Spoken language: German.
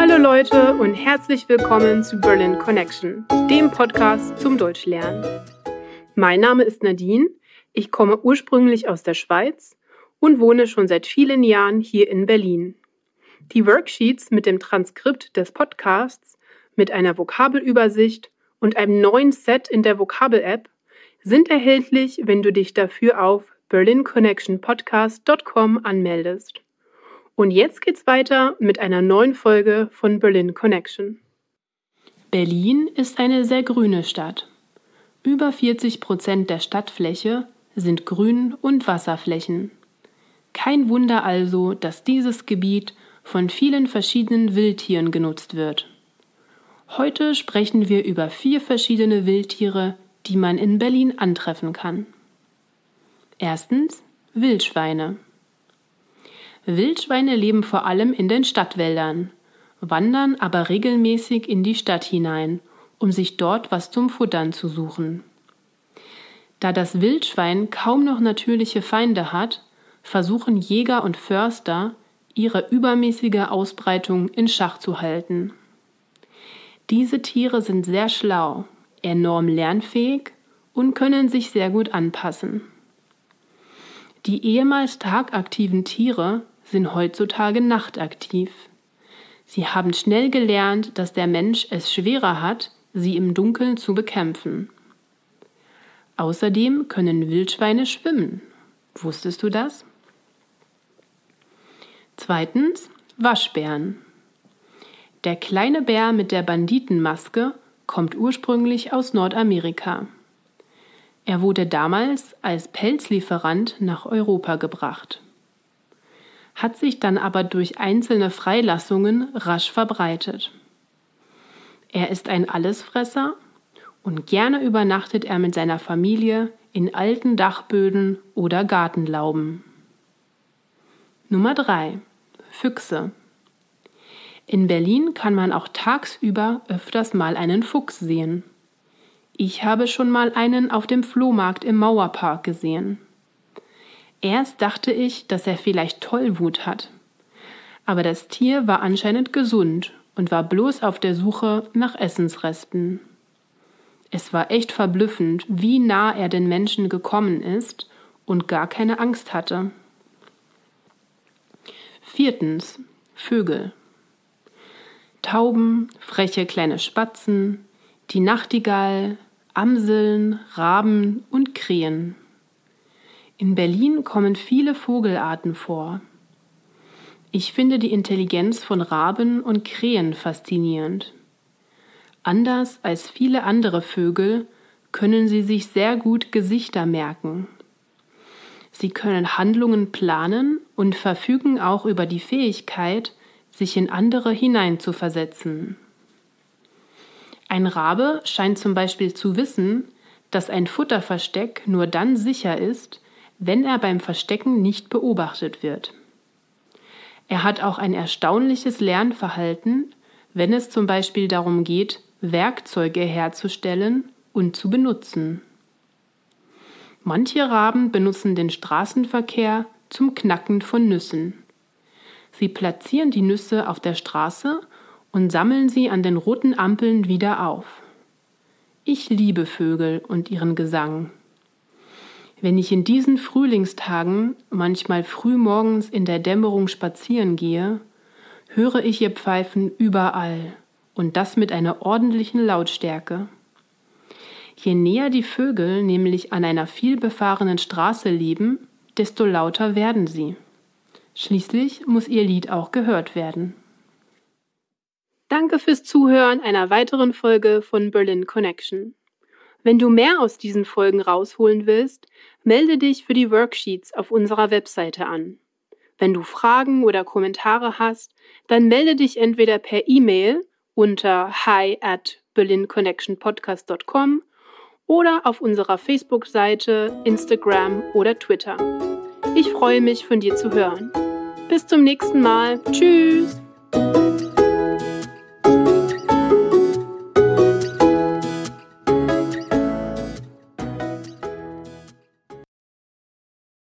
Hallo Leute und herzlich willkommen zu Berlin Connection, dem Podcast zum Deutschlernen. Mein Name ist Nadine, ich komme ursprünglich aus der Schweiz und wohne schon seit vielen Jahren hier in Berlin. Die Worksheets mit dem Transkript des Podcasts, mit einer Vokabelübersicht und einem neuen Set in der Vokabel-App sind erhältlich, wenn du dich dafür auf berlinconnectionpodcast.com anmeldest. Und jetzt geht's weiter mit einer neuen Folge von Berlin Connection. Berlin ist eine sehr grüne Stadt. Über 40 Prozent der Stadtfläche sind Grün- und Wasserflächen. Kein Wunder also, dass dieses Gebiet von vielen verschiedenen Wildtieren genutzt wird. Heute sprechen wir über vier verschiedene Wildtiere, die man in Berlin antreffen kann. Erstens Wildschweine. Wildschweine leben vor allem in den Stadtwäldern, wandern aber regelmäßig in die Stadt hinein, um sich dort was zum Futtern zu suchen. Da das Wildschwein kaum noch natürliche Feinde hat, versuchen Jäger und Förster, ihre übermäßige Ausbreitung in Schach zu halten. Diese Tiere sind sehr schlau, enorm lernfähig und können sich sehr gut anpassen. Die ehemals tagaktiven Tiere sind heutzutage nachtaktiv. Sie haben schnell gelernt, dass der Mensch es schwerer hat, sie im Dunkeln zu bekämpfen. Außerdem können Wildschweine schwimmen. Wusstest du das? Zweitens Waschbären. Der kleine Bär mit der Banditenmaske kommt ursprünglich aus Nordamerika. Er wurde damals als Pelzlieferant nach Europa gebracht hat sich dann aber durch einzelne Freilassungen rasch verbreitet. Er ist ein Allesfresser und gerne übernachtet er mit seiner Familie in alten Dachböden oder Gartenlauben. Nummer 3. Füchse. In Berlin kann man auch tagsüber öfters mal einen Fuchs sehen. Ich habe schon mal einen auf dem Flohmarkt im Mauerpark gesehen. Erst dachte ich, dass er vielleicht Tollwut hat. Aber das Tier war anscheinend gesund und war bloß auf der Suche nach Essensresten. Es war echt verblüffend, wie nah er den Menschen gekommen ist und gar keine Angst hatte. Viertens. Vögel. Tauben, freche kleine Spatzen, die Nachtigall, Amseln, Raben und Krähen. In Berlin kommen viele Vogelarten vor. Ich finde die Intelligenz von Raben und Krähen faszinierend. Anders als viele andere Vögel können sie sich sehr gut Gesichter merken. Sie können Handlungen planen und verfügen auch über die Fähigkeit, sich in andere hineinzuversetzen. Ein Rabe scheint zum Beispiel zu wissen, dass ein Futterversteck nur dann sicher ist, wenn er beim Verstecken nicht beobachtet wird. Er hat auch ein erstaunliches Lernverhalten, wenn es zum Beispiel darum geht, Werkzeuge herzustellen und zu benutzen. Manche Raben benutzen den Straßenverkehr zum Knacken von Nüssen. Sie platzieren die Nüsse auf der Straße und sammeln sie an den roten Ampeln wieder auf. Ich liebe Vögel und ihren Gesang. Wenn ich in diesen Frühlingstagen manchmal frühmorgens in der Dämmerung spazieren gehe, höre ich ihr Pfeifen überall und das mit einer ordentlichen Lautstärke. Je näher die Vögel nämlich an einer vielbefahrenen Straße leben, desto lauter werden sie. Schließlich muss ihr Lied auch gehört werden. Danke fürs Zuhören einer weiteren Folge von Berlin Connection. Wenn du mehr aus diesen Folgen rausholen willst, melde dich für die Worksheets auf unserer Webseite an. Wenn du Fragen oder Kommentare hast, dann melde dich entweder per E-Mail unter hi at berlinconnectionpodcast.com oder auf unserer Facebook-Seite, Instagram oder Twitter. Ich freue mich, von dir zu hören. Bis zum nächsten Mal. Tschüss!